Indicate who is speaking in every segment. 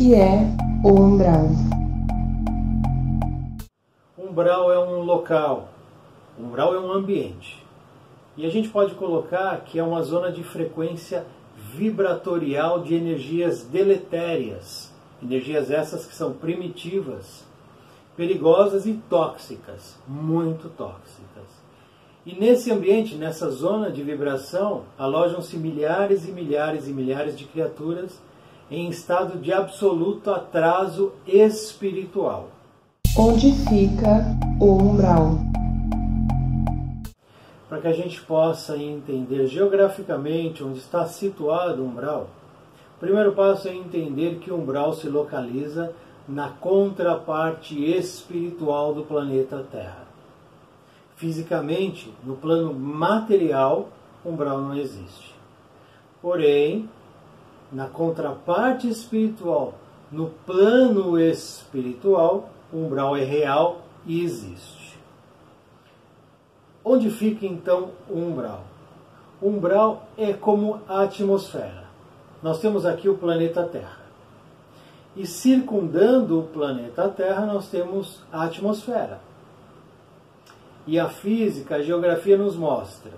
Speaker 1: que é o umbral?
Speaker 2: Umbral é um local, umbral é um ambiente. E a gente pode colocar que é uma zona de frequência vibratorial de energias deletérias, energias essas que são primitivas, perigosas e tóxicas, muito tóxicas. E nesse ambiente, nessa zona de vibração, alojam-se milhares e milhares e milhares de criaturas em estado de absoluto atraso espiritual.
Speaker 1: Onde fica o umbral?
Speaker 2: Para que a gente possa entender geograficamente onde está situado o umbral, o primeiro passo é entender que o umbral se localiza na contraparte espiritual do planeta Terra. Fisicamente, no plano material, o umbral não existe. Porém, na contraparte espiritual, no plano espiritual, o umbral é real e existe. Onde fica então o umbral? O umbral é como a atmosfera. Nós temos aqui o planeta Terra. E circundando o planeta Terra, nós temos a atmosfera. E a física, a geografia nos mostra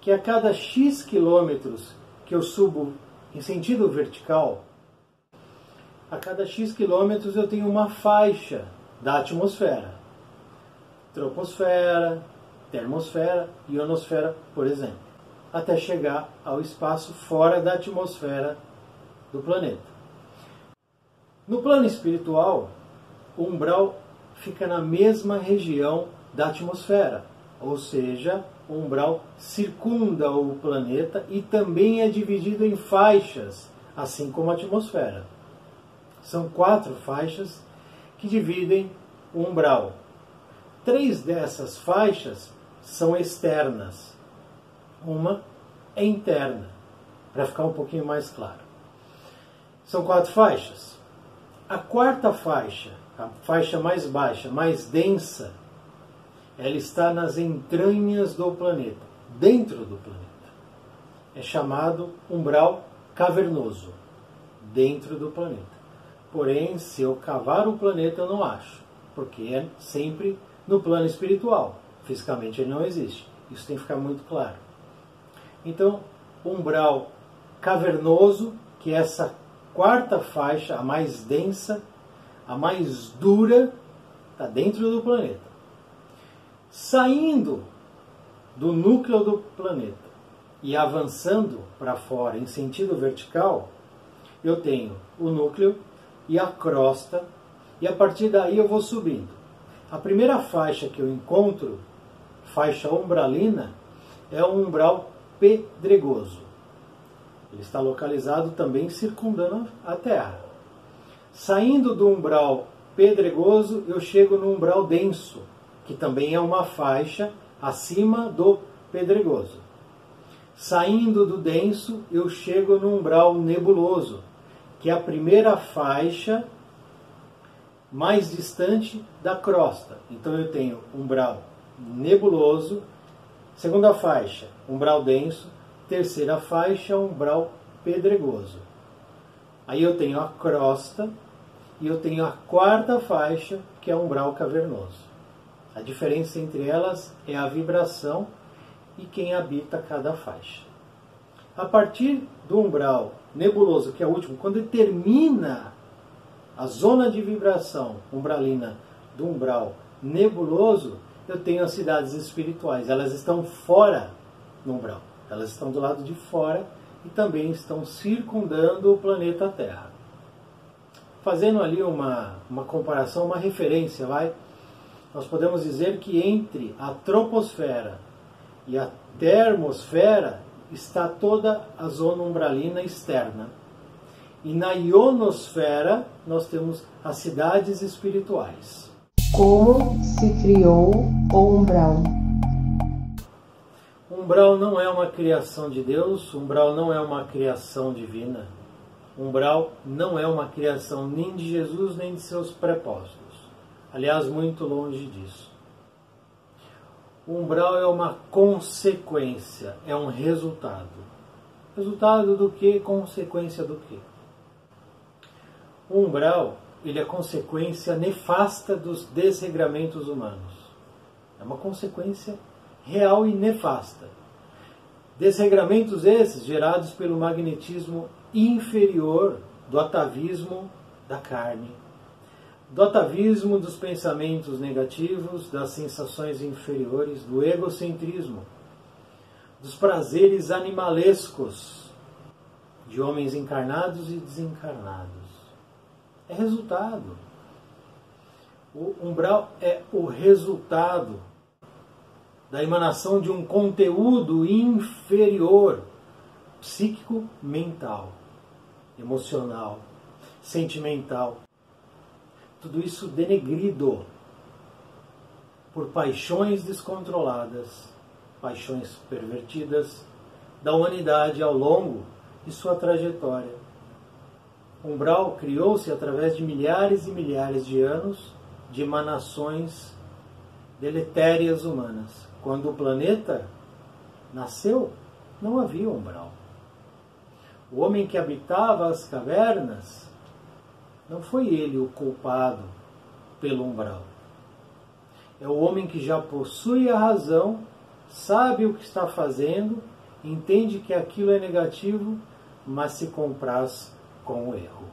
Speaker 2: que a cada X quilômetros que eu subo em sentido vertical, a cada X quilômetros eu tenho uma faixa da atmosfera. Troposfera, termosfera, ionosfera, por exemplo, até chegar ao espaço fora da atmosfera do planeta. No plano espiritual, o umbral fica na mesma região da atmosfera, ou seja, umbral circunda o planeta e também é dividido em faixas, assim como a atmosfera. São quatro faixas que dividem o umbral. Três dessas faixas são externas, uma é interna, para ficar um pouquinho mais claro. São quatro faixas. A quarta faixa, a faixa mais baixa, mais densa, ela está nas entranhas do planeta, dentro do planeta. É chamado umbral cavernoso, dentro do planeta. Porém, se eu cavar o planeta, eu não acho, porque é sempre no plano espiritual. Fisicamente ele não existe. Isso tem que ficar muito claro. Então, umbral cavernoso, que é essa quarta faixa, a mais densa, a mais dura, está dentro do planeta saindo do núcleo do planeta e avançando para fora em sentido vertical, eu tenho o núcleo e a crosta, e a partir daí eu vou subindo. A primeira faixa que eu encontro, faixa umbralina, é o umbral pedregoso. Ele está localizado também circundando a Terra. Saindo do umbral pedregoso, eu chego no umbral denso, que também é uma faixa acima do pedregoso. Saindo do denso, eu chego no umbral nebuloso, que é a primeira faixa mais distante da crosta. Então eu tenho umbral nebuloso, segunda faixa, umbral denso, terceira faixa, umbral pedregoso. Aí eu tenho a crosta e eu tenho a quarta faixa, que é umbral cavernoso. A diferença entre elas é a vibração e quem habita cada faixa. A partir do umbral nebuloso, que é o último, quando termina a zona de vibração umbralina do umbral nebuloso, eu tenho as cidades espirituais. Elas estão fora do umbral. Elas estão do lado de fora e também estão circundando o planeta Terra. Fazendo ali uma, uma comparação, uma referência, vai nós podemos dizer que entre a troposfera e a termosfera está toda a zona umbralina externa. E na ionosfera nós temos as cidades espirituais.
Speaker 1: Como se criou o umbral?
Speaker 2: Umbral não é uma criação de Deus, umbral não é uma criação divina. Umbral não é uma criação nem de Jesus nem de seus prepósitos. Aliás, muito longe disso. O umbral é uma consequência, é um resultado. Resultado do que? Consequência do que? O umbral ele é consequência nefasta dos desregramentos humanos. É uma consequência real e nefasta. Desregramentos esses gerados pelo magnetismo inferior do atavismo da carne, do atavismo dos pensamentos negativos, das sensações inferiores, do egocentrismo, dos prazeres animalescos de homens encarnados e desencarnados. É resultado. O umbral é o resultado da emanação de um conteúdo inferior, psíquico, mental, emocional, sentimental. Tudo isso denegrido por paixões descontroladas, paixões pervertidas da humanidade ao longo de sua trajetória. Umbral criou-se através de milhares e milhares de anos de emanações deletérias humanas. Quando o planeta nasceu, não havia umbral. O homem que habitava as cavernas, não foi ele o culpado pelo umbral. É o homem que já possui a razão, sabe o que está fazendo, entende que aquilo é negativo, mas se compraz com o erro.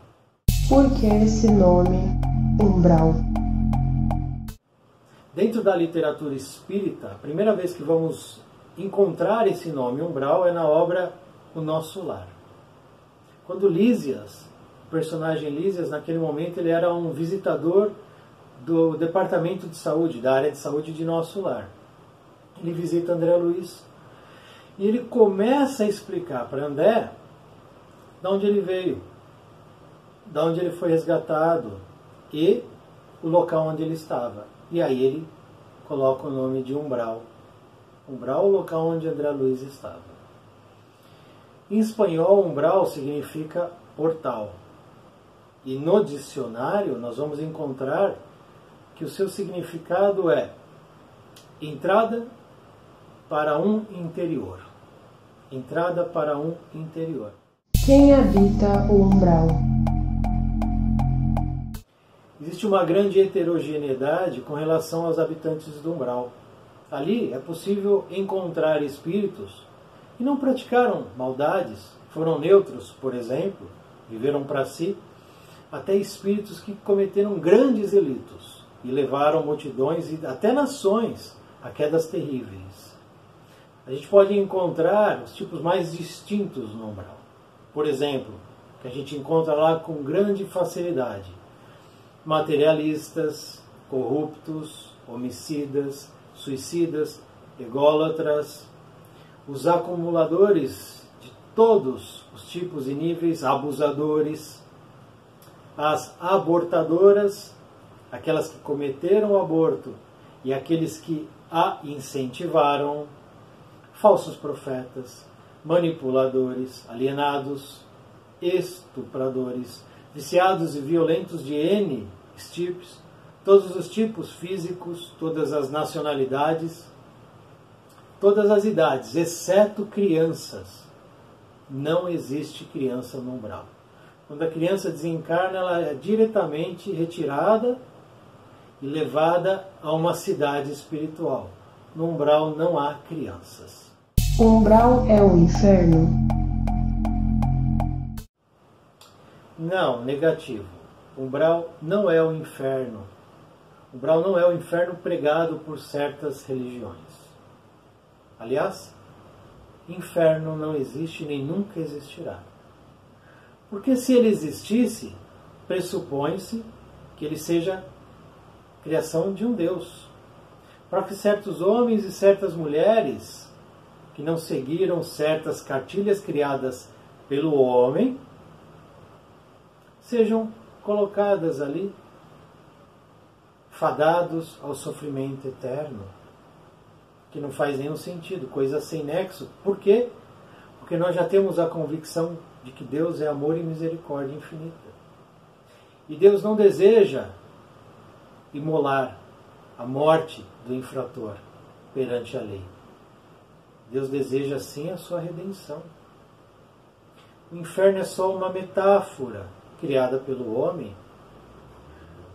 Speaker 1: Por que esse nome, umbral?
Speaker 2: Dentro da literatura espírita, a primeira vez que vamos encontrar esse nome umbral é na obra O Nosso Lar. Quando Lísias, personagem Lísias, naquele momento ele era um visitador do departamento de saúde, da área de saúde de Nosso Lar. Ele visita André Luiz e ele começa a explicar para André de onde ele veio, de onde ele foi resgatado e o local onde ele estava. E aí ele coloca o nome de umbral. Umbral é o local onde André Luiz estava. Em espanhol, umbral significa portal. E no dicionário nós vamos encontrar que o seu significado é entrada para um interior. Entrada para um interior.
Speaker 1: Quem habita o umbral?
Speaker 2: Existe uma grande heterogeneidade com relação aos habitantes do umbral. Ali é possível encontrar espíritos que não praticaram maldades, foram neutros, por exemplo, viveram para si, até espíritos que cometeram grandes delitos e levaram multidões e até nações a quedas terríveis. A gente pode encontrar os tipos mais distintos no umbral. Por exemplo, que a gente encontra lá com grande facilidade materialistas, corruptos, homicidas, suicidas, ególatras, os acumuladores de todos os tipos e níveis, abusadores, as abortadoras, aquelas que cometeram o aborto e aqueles que a incentivaram, falsos profetas, manipuladores, alienados, estupradores, viciados e violentos de N estirpes, todos os tipos físicos, todas as nacionalidades, todas as idades, exceto crianças. Não existe criança no umbral. Quando a criança desencarna, ela é diretamente retirada e levada a uma cidade espiritual. No umbral não há crianças.
Speaker 1: O umbral é o inferno?
Speaker 2: Não, negativo. Umbral não é o inferno. Umbral não é o inferno pregado por certas religiões. Aliás, inferno não existe nem nunca existirá. Porque se ele existisse, pressupõe-se que ele seja criação de um Deus. Para que certos homens e certas mulheres que não seguiram certas cartilhas criadas pelo homem sejam colocadas ali, fadados ao sofrimento eterno, que não faz nenhum sentido, coisa sem nexo. Por quê? Porque nós já temos a convicção de que Deus é amor e misericórdia infinita. E Deus não deseja imolar a morte do infrator perante a lei. Deus deseja sim a sua redenção. O inferno é só uma metáfora criada pelo homem,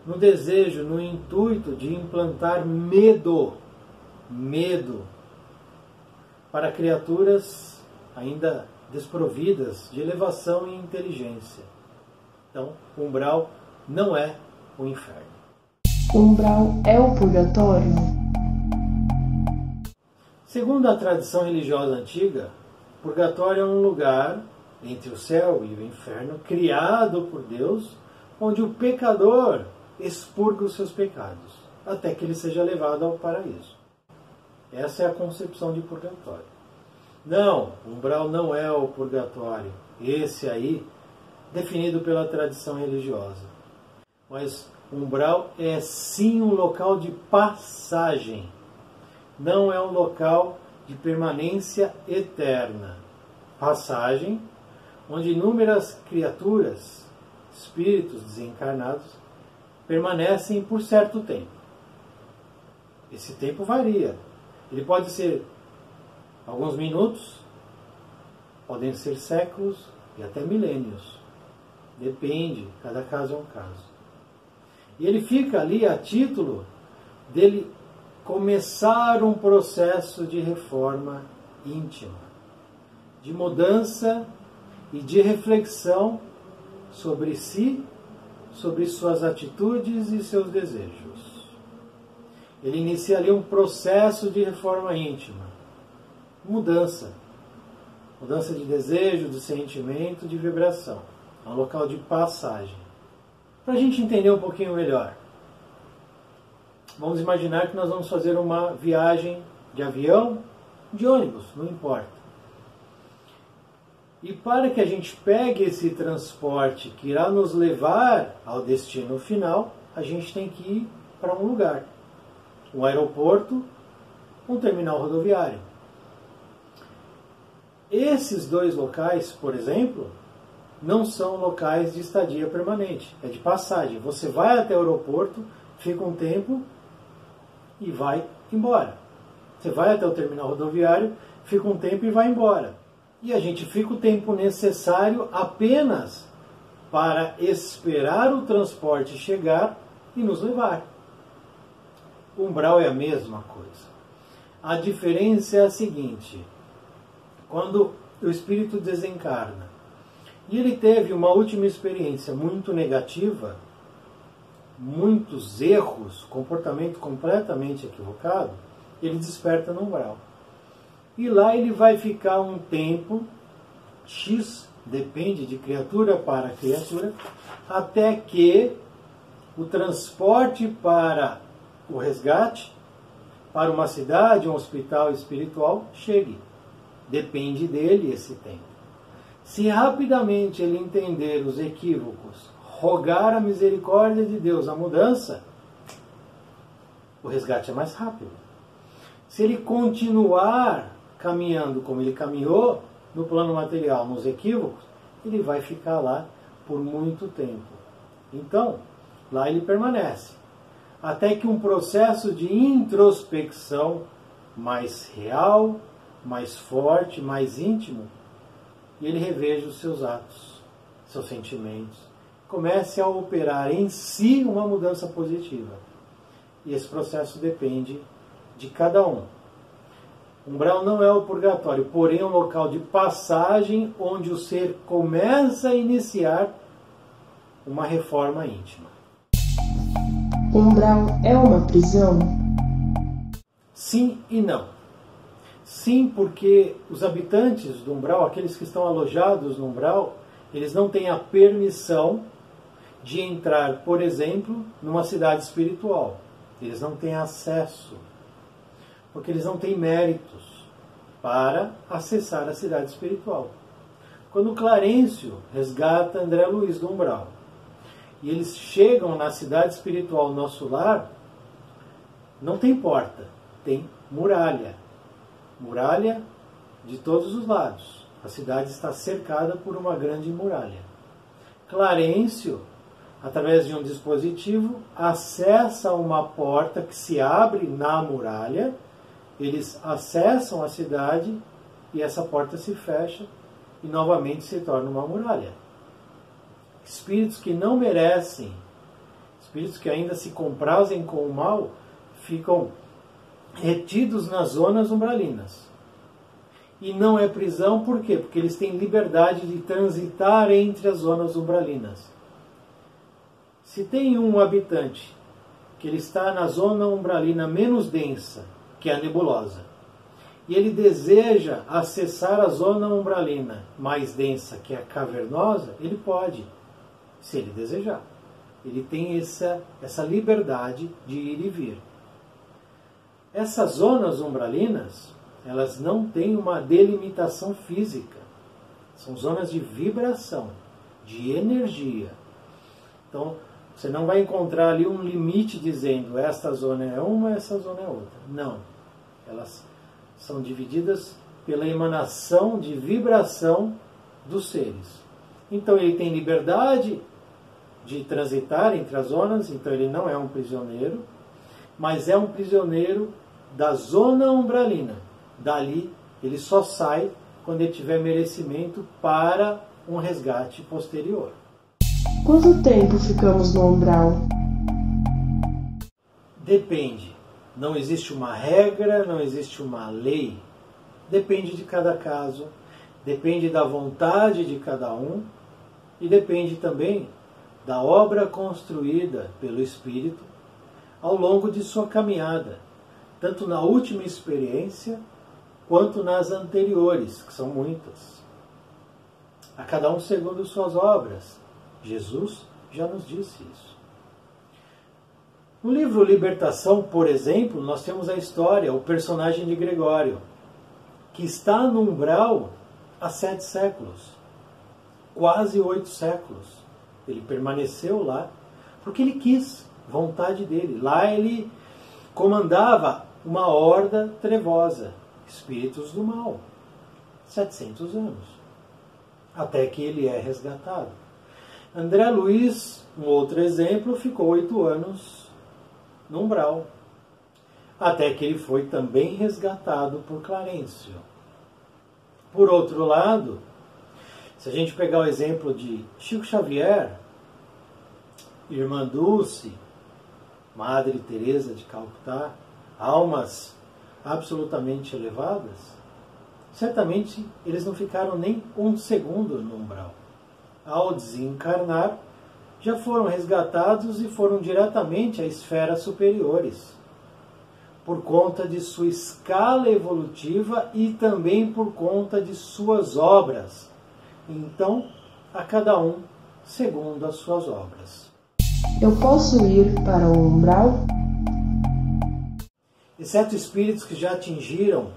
Speaker 2: no desejo, no intuito de implantar medo, medo para criaturas ainda desprovidas de elevação e inteligência. Então, o umbral não é o inferno.
Speaker 1: O umbral é o purgatório?
Speaker 2: Segundo a tradição religiosa antiga, purgatório é um lugar entre o céu e o inferno criado por Deus, onde o pecador expurga os seus pecados, até que ele seja levado ao paraíso. Essa é a concepção de purgatório. Não, umbral não é o purgatório. Esse aí, definido pela tradição religiosa. Mas umbral é sim um local de passagem. Não é um local de permanência eterna. Passagem, onde inúmeras criaturas, espíritos desencarnados, permanecem por certo tempo. Esse tempo varia. Ele pode ser alguns minutos, podem ser séculos e até milênios. Depende, cada caso é um caso. E ele fica ali a título dele começar um processo de reforma íntima, de mudança e de reflexão sobre si, sobre suas atitudes e seus desejos. Ele inicia ali um processo de reforma íntima mudança. Mudança de desejo, de sentimento, de vibração. É um local de passagem. Para a gente entender um pouquinho melhor, vamos imaginar que nós vamos fazer uma viagem de avião, de ônibus, não importa. E para que a gente pegue esse transporte que irá nos levar ao destino final, a gente tem que ir para um lugar. Um aeroporto, um terminal rodoviário. Esses dois locais, por exemplo, não são locais de estadia permanente, é de passagem. Você vai até o aeroporto, fica um tempo e vai embora. Você vai até o terminal rodoviário, fica um tempo e vai embora. E a gente fica o tempo necessário apenas para esperar o transporte chegar e nos levar. O umbral é a mesma coisa. A diferença é a seguinte: quando o espírito desencarna e ele teve uma última experiência muito negativa, muitos erros, comportamento completamente equivocado, ele desperta no umbral. E lá ele vai ficar um tempo X, depende de criatura para criatura, até que o transporte para o resgate, para uma cidade, um hospital espiritual, chegue. Depende dele esse tempo. Se rapidamente ele entender os equívocos, rogar a misericórdia de Deus, a mudança, o resgate é mais rápido. Se ele continuar caminhando como ele caminhou no plano material, nos equívocos, ele vai ficar lá por muito tempo. Então, lá ele permanece. Até que um processo de introspecção mais real, mais forte, mais íntimo, e ele reveja os seus atos, seus sentimentos, comece a operar em si uma mudança positiva. E esse processo depende de cada um. Umbral não é o purgatório, porém é um local de passagem onde o ser começa a iniciar uma reforma íntima.
Speaker 1: Umbral é uma prisão?
Speaker 2: Sim e não. Sim, porque os habitantes do umbral, aqueles que estão alojados no umbral, eles não têm a permissão de entrar, por exemplo, numa cidade espiritual. Eles não têm acesso, porque eles não têm méritos para acessar a cidade espiritual. Quando Clarencio resgata André Luiz do umbral e eles chegam na cidade espiritual, nosso lar, não tem porta, tem muralha muralha de todos os lados. A cidade está cercada por uma grande muralha. Clarencio, através de um dispositivo, acessa uma porta que se abre na muralha. Eles acessam a cidade e essa porta se fecha e novamente se torna uma muralha. espíritos que não merecem, espíritos que ainda se comprazem com o mal, ficam retidos nas zonas umbralinas. E não é prisão, por quê? Porque eles têm liberdade de transitar entre as zonas umbralinas. Se tem um habitante que ele está na zona umbralina menos densa, que é a nebulosa, e ele deseja acessar a zona umbralina mais densa, que é a cavernosa, ele pode, se ele desejar. Ele tem essa, essa liberdade de ir e vir. Essas zonas umbralinas, elas não têm uma delimitação física. São zonas de vibração, de energia. Então, você não vai encontrar ali um limite dizendo esta zona é uma, essa zona é outra. Não. Elas são divididas pela emanação de vibração dos seres. Então ele tem liberdade de transitar entre as zonas, então ele não é um prisioneiro, mas é um prisioneiro da zona umbralina. Dali ele só sai quando ele tiver merecimento para um resgate posterior.
Speaker 1: Quanto tempo ficamos no umbral?
Speaker 2: Depende. Não existe uma regra, não existe uma lei. Depende de cada caso, depende da vontade de cada um e depende também da obra construída pelo Espírito ao longo de sua caminhada, tanto na última experiência quanto nas anteriores, que são muitas. A cada um segundo suas obras. Jesus já nos disse isso. No livro Libertação, por exemplo, nós temos a história, o personagem de Gregório, que está no umbral há sete séculos, quase oito séculos. Ele permaneceu lá porque ele quis, vontade dele. Lá ele comandava uma horda trevosa, espíritos do mal, 700 anos, até que ele é resgatado. André Luiz, um outro exemplo, ficou oito anos no umbral, até que ele foi também resgatado por Clarencio. Por outro lado, se a gente pegar o exemplo de Chico Xavier, Irmã Dulce, Madre Teresa de Calcutá, almas absolutamente elevadas, certamente eles não ficaram nem um segundo no umbral. Ao desencarnar, já foram resgatados e foram diretamente a esferas superiores, por conta de sua escala evolutiva e também por conta de suas obras. Então, a cada um segundo as suas obras.
Speaker 1: Eu posso ir para o umbral?
Speaker 2: Exceto espíritos que já atingiram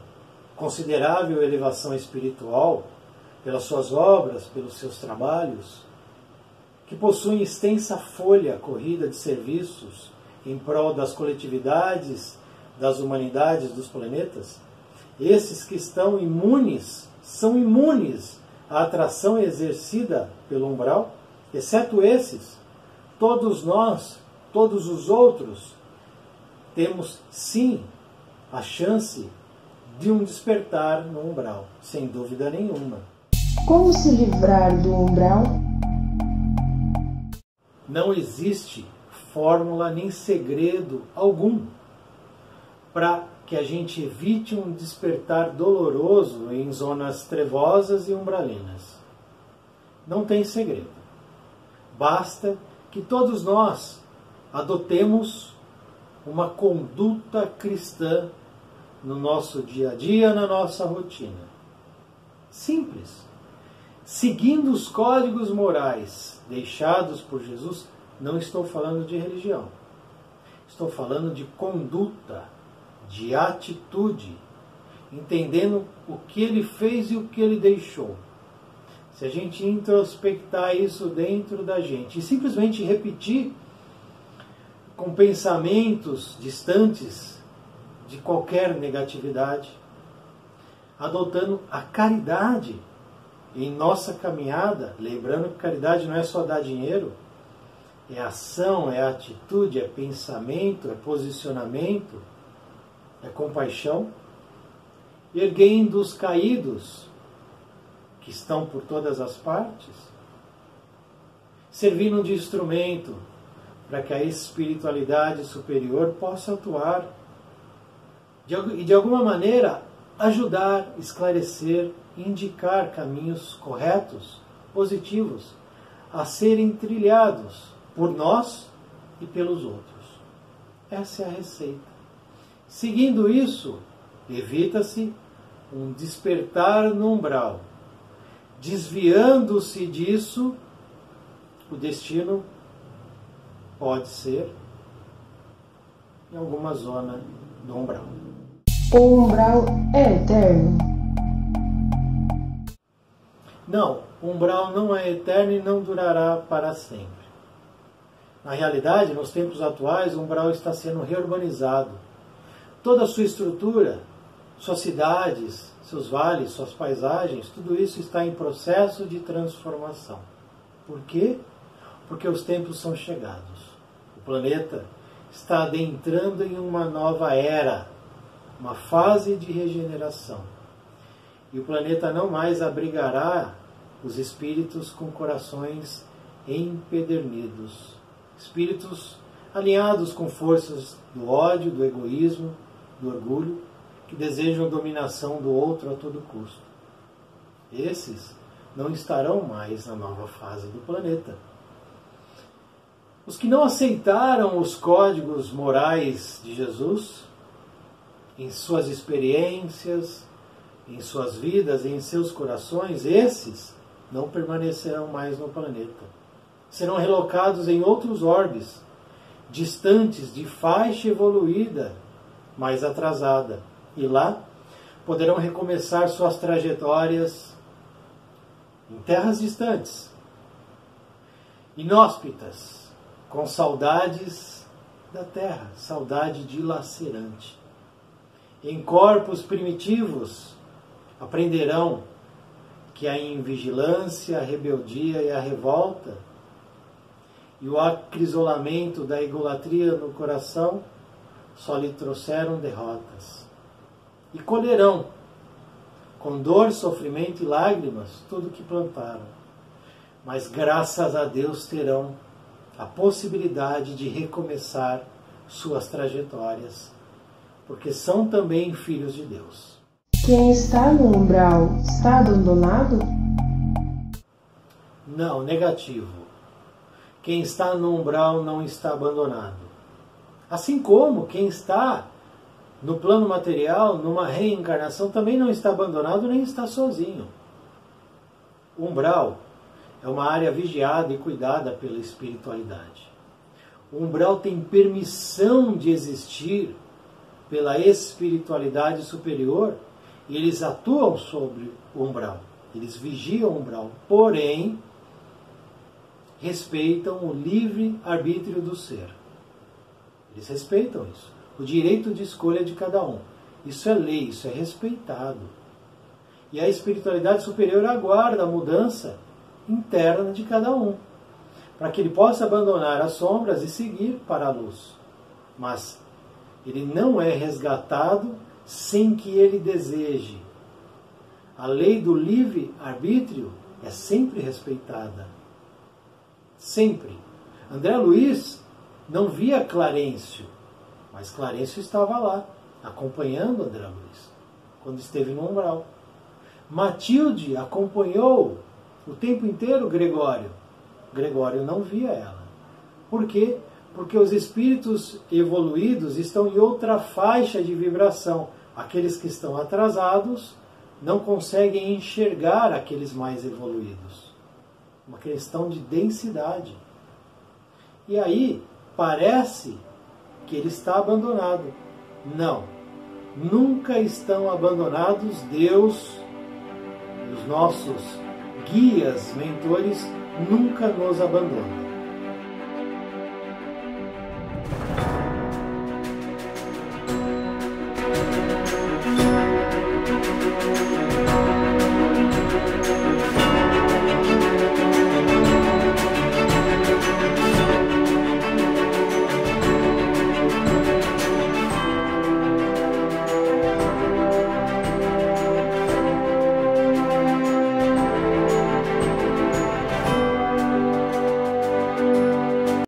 Speaker 2: considerável elevação espiritual pelas suas obras, pelos seus trabalhos, que possuem extensa folha corrida de serviços em prol das coletividades, das humanidades, dos planetas, esses que estão imunes, são imunes à atração exercida pelo umbral, exceto esses, todos nós, todos os outros, temos sim a chance de um despertar no umbral, sem dúvida nenhuma.
Speaker 1: Como se livrar do umbral?
Speaker 2: Não existe fórmula nem segredo algum para que a gente evite um despertar doloroso em zonas trevosas e umbralinas. Não tem segredo. Basta que todos nós adotemos uma conduta cristã no nosso dia a dia, na nossa rotina. Simples. Seguindo os códigos morais deixados por Jesus, não estou falando de religião. Estou falando de conduta, de atitude, entendendo o que ele fez e o que ele deixou. Se a gente introspectar isso dentro da gente e simplesmente repetir com pensamentos distantes de qualquer negatividade, adotando a caridade em nossa caminhada, lembrando que caridade não é só dar dinheiro, é ação, é atitude, é pensamento, é posicionamento, é compaixão, erguendo os caídos que estão por todas as partes, servindo de instrumento para que a espiritualidade superior possa atuar e de alguma maneira ajudar, esclarecer, indicar caminhos corretos, positivos, a serem trilhados por nós e pelos outros. Essa é a receita. Seguindo isso, evita-se um despertar no umbral. Desviando-se disso, o destino pode ser em alguma zona do umbral.
Speaker 1: O umbral é eterno?
Speaker 2: Não, o umbral não é eterno e não durará para sempre. Na realidade, nos tempos atuais, o umbral está sendo reurbanizado. Toda a sua estrutura, suas cidades, seus vales, suas paisagens, tudo isso está em processo de transformação. Por quê? Porque os tempos são chegados. O planeta está adentrando em uma nova era, uma fase de regeneração. E o planeta não mais abrigará os espíritos com corações empedernidos, espíritos alinhados com forças do ódio, do egoísmo, do orgulho, que desejam dominação do outro a todo custo. Esses não estarão mais na nova fase do planeta. Os que não aceitaram os códigos morais de Jesus, em suas experiências, em suas vidas, em seus corações, esses não permanecerão mais no planeta. Serão relocados em outros orbes, distantes de faixa evoluída, mais atrasada. E lá poderão recomeçar suas trajetórias em terras distantes, inóspitas, com saudades da terra, saudade dilacerante. Em corpos primitivos aprenderão que a invigilância, a rebeldia e a revolta e o acrisolamento da egolatria no coração só lhe trouxeram derrotas. E colherão, com dor, sofrimento e lágrimas, tudo que plantaram. Mas graças a Deus terão a possibilidade de recomeçar suas trajetórias, porque são também filhos de Deus.
Speaker 1: Quem está no umbral está abandonado?
Speaker 2: Não, negativo. Quem está no umbral não está abandonado. Assim como quem está no plano material, numa reencarnação, também não está abandonado nem está sozinho. O umbral é uma área vigiada e cuidada pela espiritualidade. O umbral tem permissão de existir pela espiritualidade superior e eles atuam sobre o umbral. Eles vigiam o umbral, porém respeitam o livre arbítrio do ser. Eles respeitam isso, o direito de escolha de cada um. Isso é lei, isso é respeitado. E a espiritualidade superior aguarda a mudança interna de cada um, para que ele possa abandonar as sombras e seguir para a luz. Mas ele não é resgatado sem que ele deseje. A lei do livre arbítrio é sempre respeitada. Sempre. André Luiz não via Clarencio, mas Clarencio estava lá, acompanhando André Luiz, quando esteve no umbral. Matilde acompanhou o tempo inteiro Gregório. Gregório não via ela. Por quê? Porque os espíritos evoluídos estão em outra faixa de vibração. Aqueles que estão atrasados não conseguem enxergar aqueles mais evoluídos. Uma questão de densidade. E aí parece que ele está abandonado. Não. Nunca estão abandonados Deus os nossos guias, mentores, nunca nos abandonam.